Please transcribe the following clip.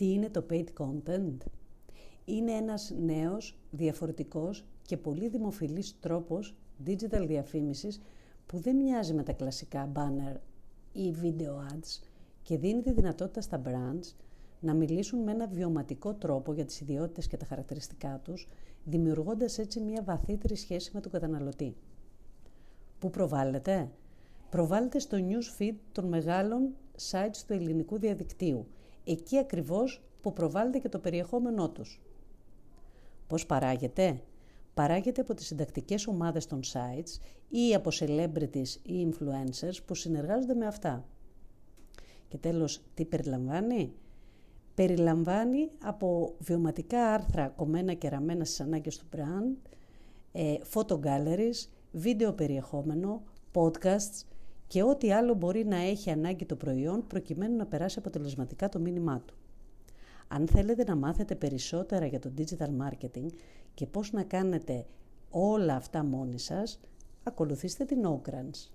Τι είναι το paid content? Είναι ένας νέος, διαφορετικός και πολύ δημοφιλής τρόπος digital διαφήμισης που δεν μοιάζει με τα κλασικά banner ή video ads και δίνει τη δυνατότητα στα brands να μιλήσουν με ένα βιωματικό τρόπο για τις ιδιότητες και τα χαρακτηριστικά τους, δημιουργώντας έτσι μια βαθύτερη σχέση με τον καταναλωτή. Πού προβάλλεται; Προβάλλεται στο news feed των μεγάλων sites του ελληνικού διαδικτύου, εκεί ακριβώς που προβάλλεται και το περιεχόμενό τους. Πώς παράγεται; Παράγεται από τις συντακτικές ομάδες των sites ή από celebrities ή influencers που συνεργάζονται με αυτά. Και τέλος, τι περιλαμβάνει; Περιλαμβάνει από βιωματικά άρθρα κομμένα και ραμμένα στις ανάγκες του brand, ε, photo galleries, βίντεο περιεχόμενο, podcasts και ό,τι άλλο μπορεί να έχει ανάγκη το προϊόν προκειμένου να περάσει αποτελεσματικά το μήνυμά του. Αν θέλετε να μάθετε περισσότερα για το digital marketing και πώς να κάνετε όλα αυτά μόνοι σας, ακολουθήστε την Ogrants.